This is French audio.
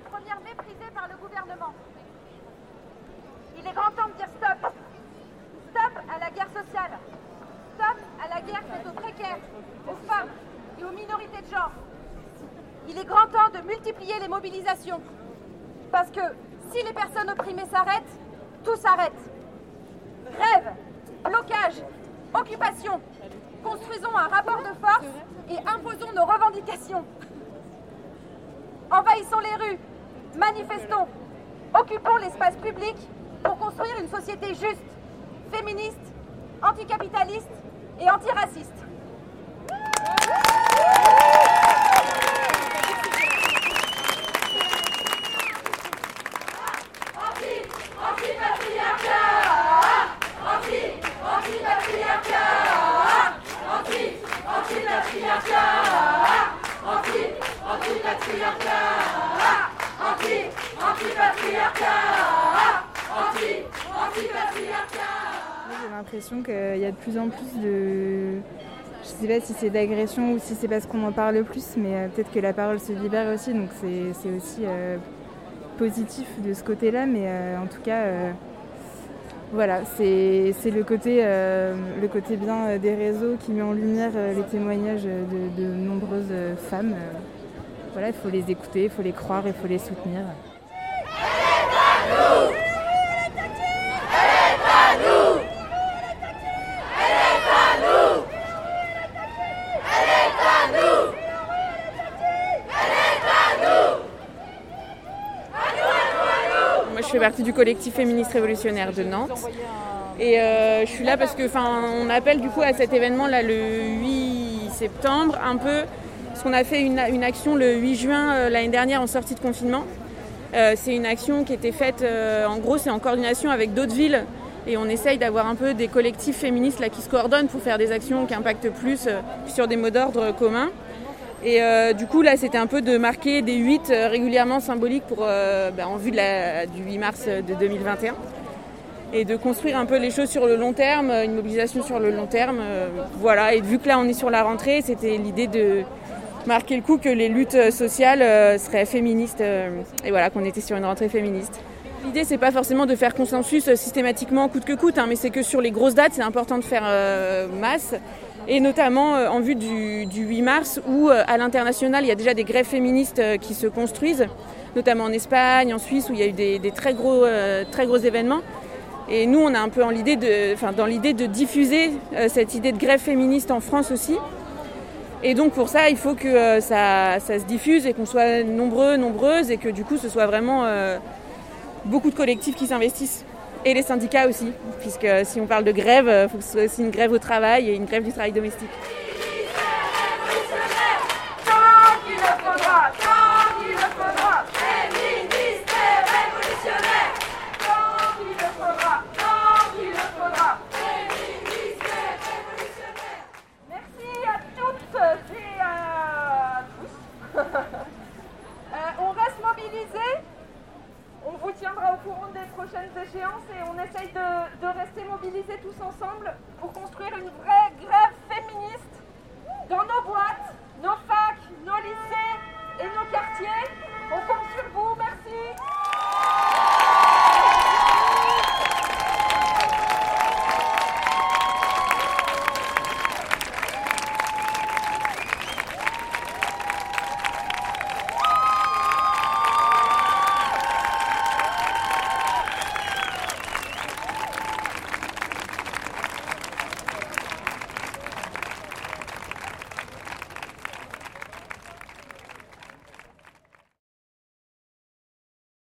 les premières méprisées par le gouvernement. Il est grand temps de dire stop. Stop à la guerre sociale. Stop à la guerre faite aux précaires, aux femmes et aux minorités de genre. Il est grand temps de multiplier les mobilisations. Parce que si les personnes opprimées s'arrêtent, tout s'arrête. Grève, blocage, occupation. Construisons un rapport de force et imposons nos revendications. Envahissons les rues, manifestons, occupons l'espace public pour construire une société juste, féministe, anticapitaliste et antiraciste. L'impression qu'il y a de plus en plus de. Je sais pas si c'est d'agression ou si c'est parce qu'on en parle plus, mais euh, peut-être que la parole se libère aussi, donc c'est aussi euh, positif de ce côté-là, mais euh, en tout cas, voilà, c'est le, côté, le côté bien des réseaux qui met en lumière les témoignages de, de nombreuses femmes. voilà, il faut les écouter, il faut les croire, il faut les soutenir. Moi, je fais partie du collectif féministe révolutionnaire de Nantes. Et euh, je suis là parce que, enfin, on appelle du coup à cet événement là le 8 septembre, un peu, parce qu'on a fait une, action le 8 juin euh, l'année dernière en sortie de confinement. Euh, c'est une action qui était faite, en gros, c'est en coordination avec d'autres villes. Et on essaye d'avoir un peu des collectifs féministes là, qui se coordonnent pour faire des actions qui impactent plus sur des mots d'ordre communs. Et euh, du coup, là, c'était un peu de marquer des 8 euh, régulièrement symboliques pour, euh, bah, en vue de la- du 8 mars de 2021. Et de construire un peu les choses sur le long terme, une mobilisation sur le long terme. voilà, et vu que là, on est sur la rentrée, c'était l'idée de marquer le coup que les luttes sociales seraient féministes. et voilà, qu'on était sur une rentrée féministe. L'idée, c'est pas forcément de faire consensus systématiquement coûte que coûte, hein, mais c'est que sur les grosses dates, c'est important de faire masse, et notamment euh, en vue du, du 8 mars, où euh, à l'international, il y a déjà des grèves féministes euh, qui se construisent, notamment en Espagne, en Suisse, où il y a eu des, très, gros, événements. Et nous, on a un peu dans l'idée de diffuser cette idée de grève féministe en France aussi. Et donc pour ça, il faut que ça, se diffuse et qu'on soit nombreux, nombreuses, et que du coup, ce soit vraiment beaucoup de collectifs qui s'investissent. Et les syndicats aussi, puisque si on parle de grève, il faut que ce soit aussi une grève au travail et une grève du travail domestique. prochaines échéances et on essaye de, rester mobilisés tous ensemble pour construire une vraie grève féministe dans nos boîtes, nos facs, nos lycées et nos quartiers.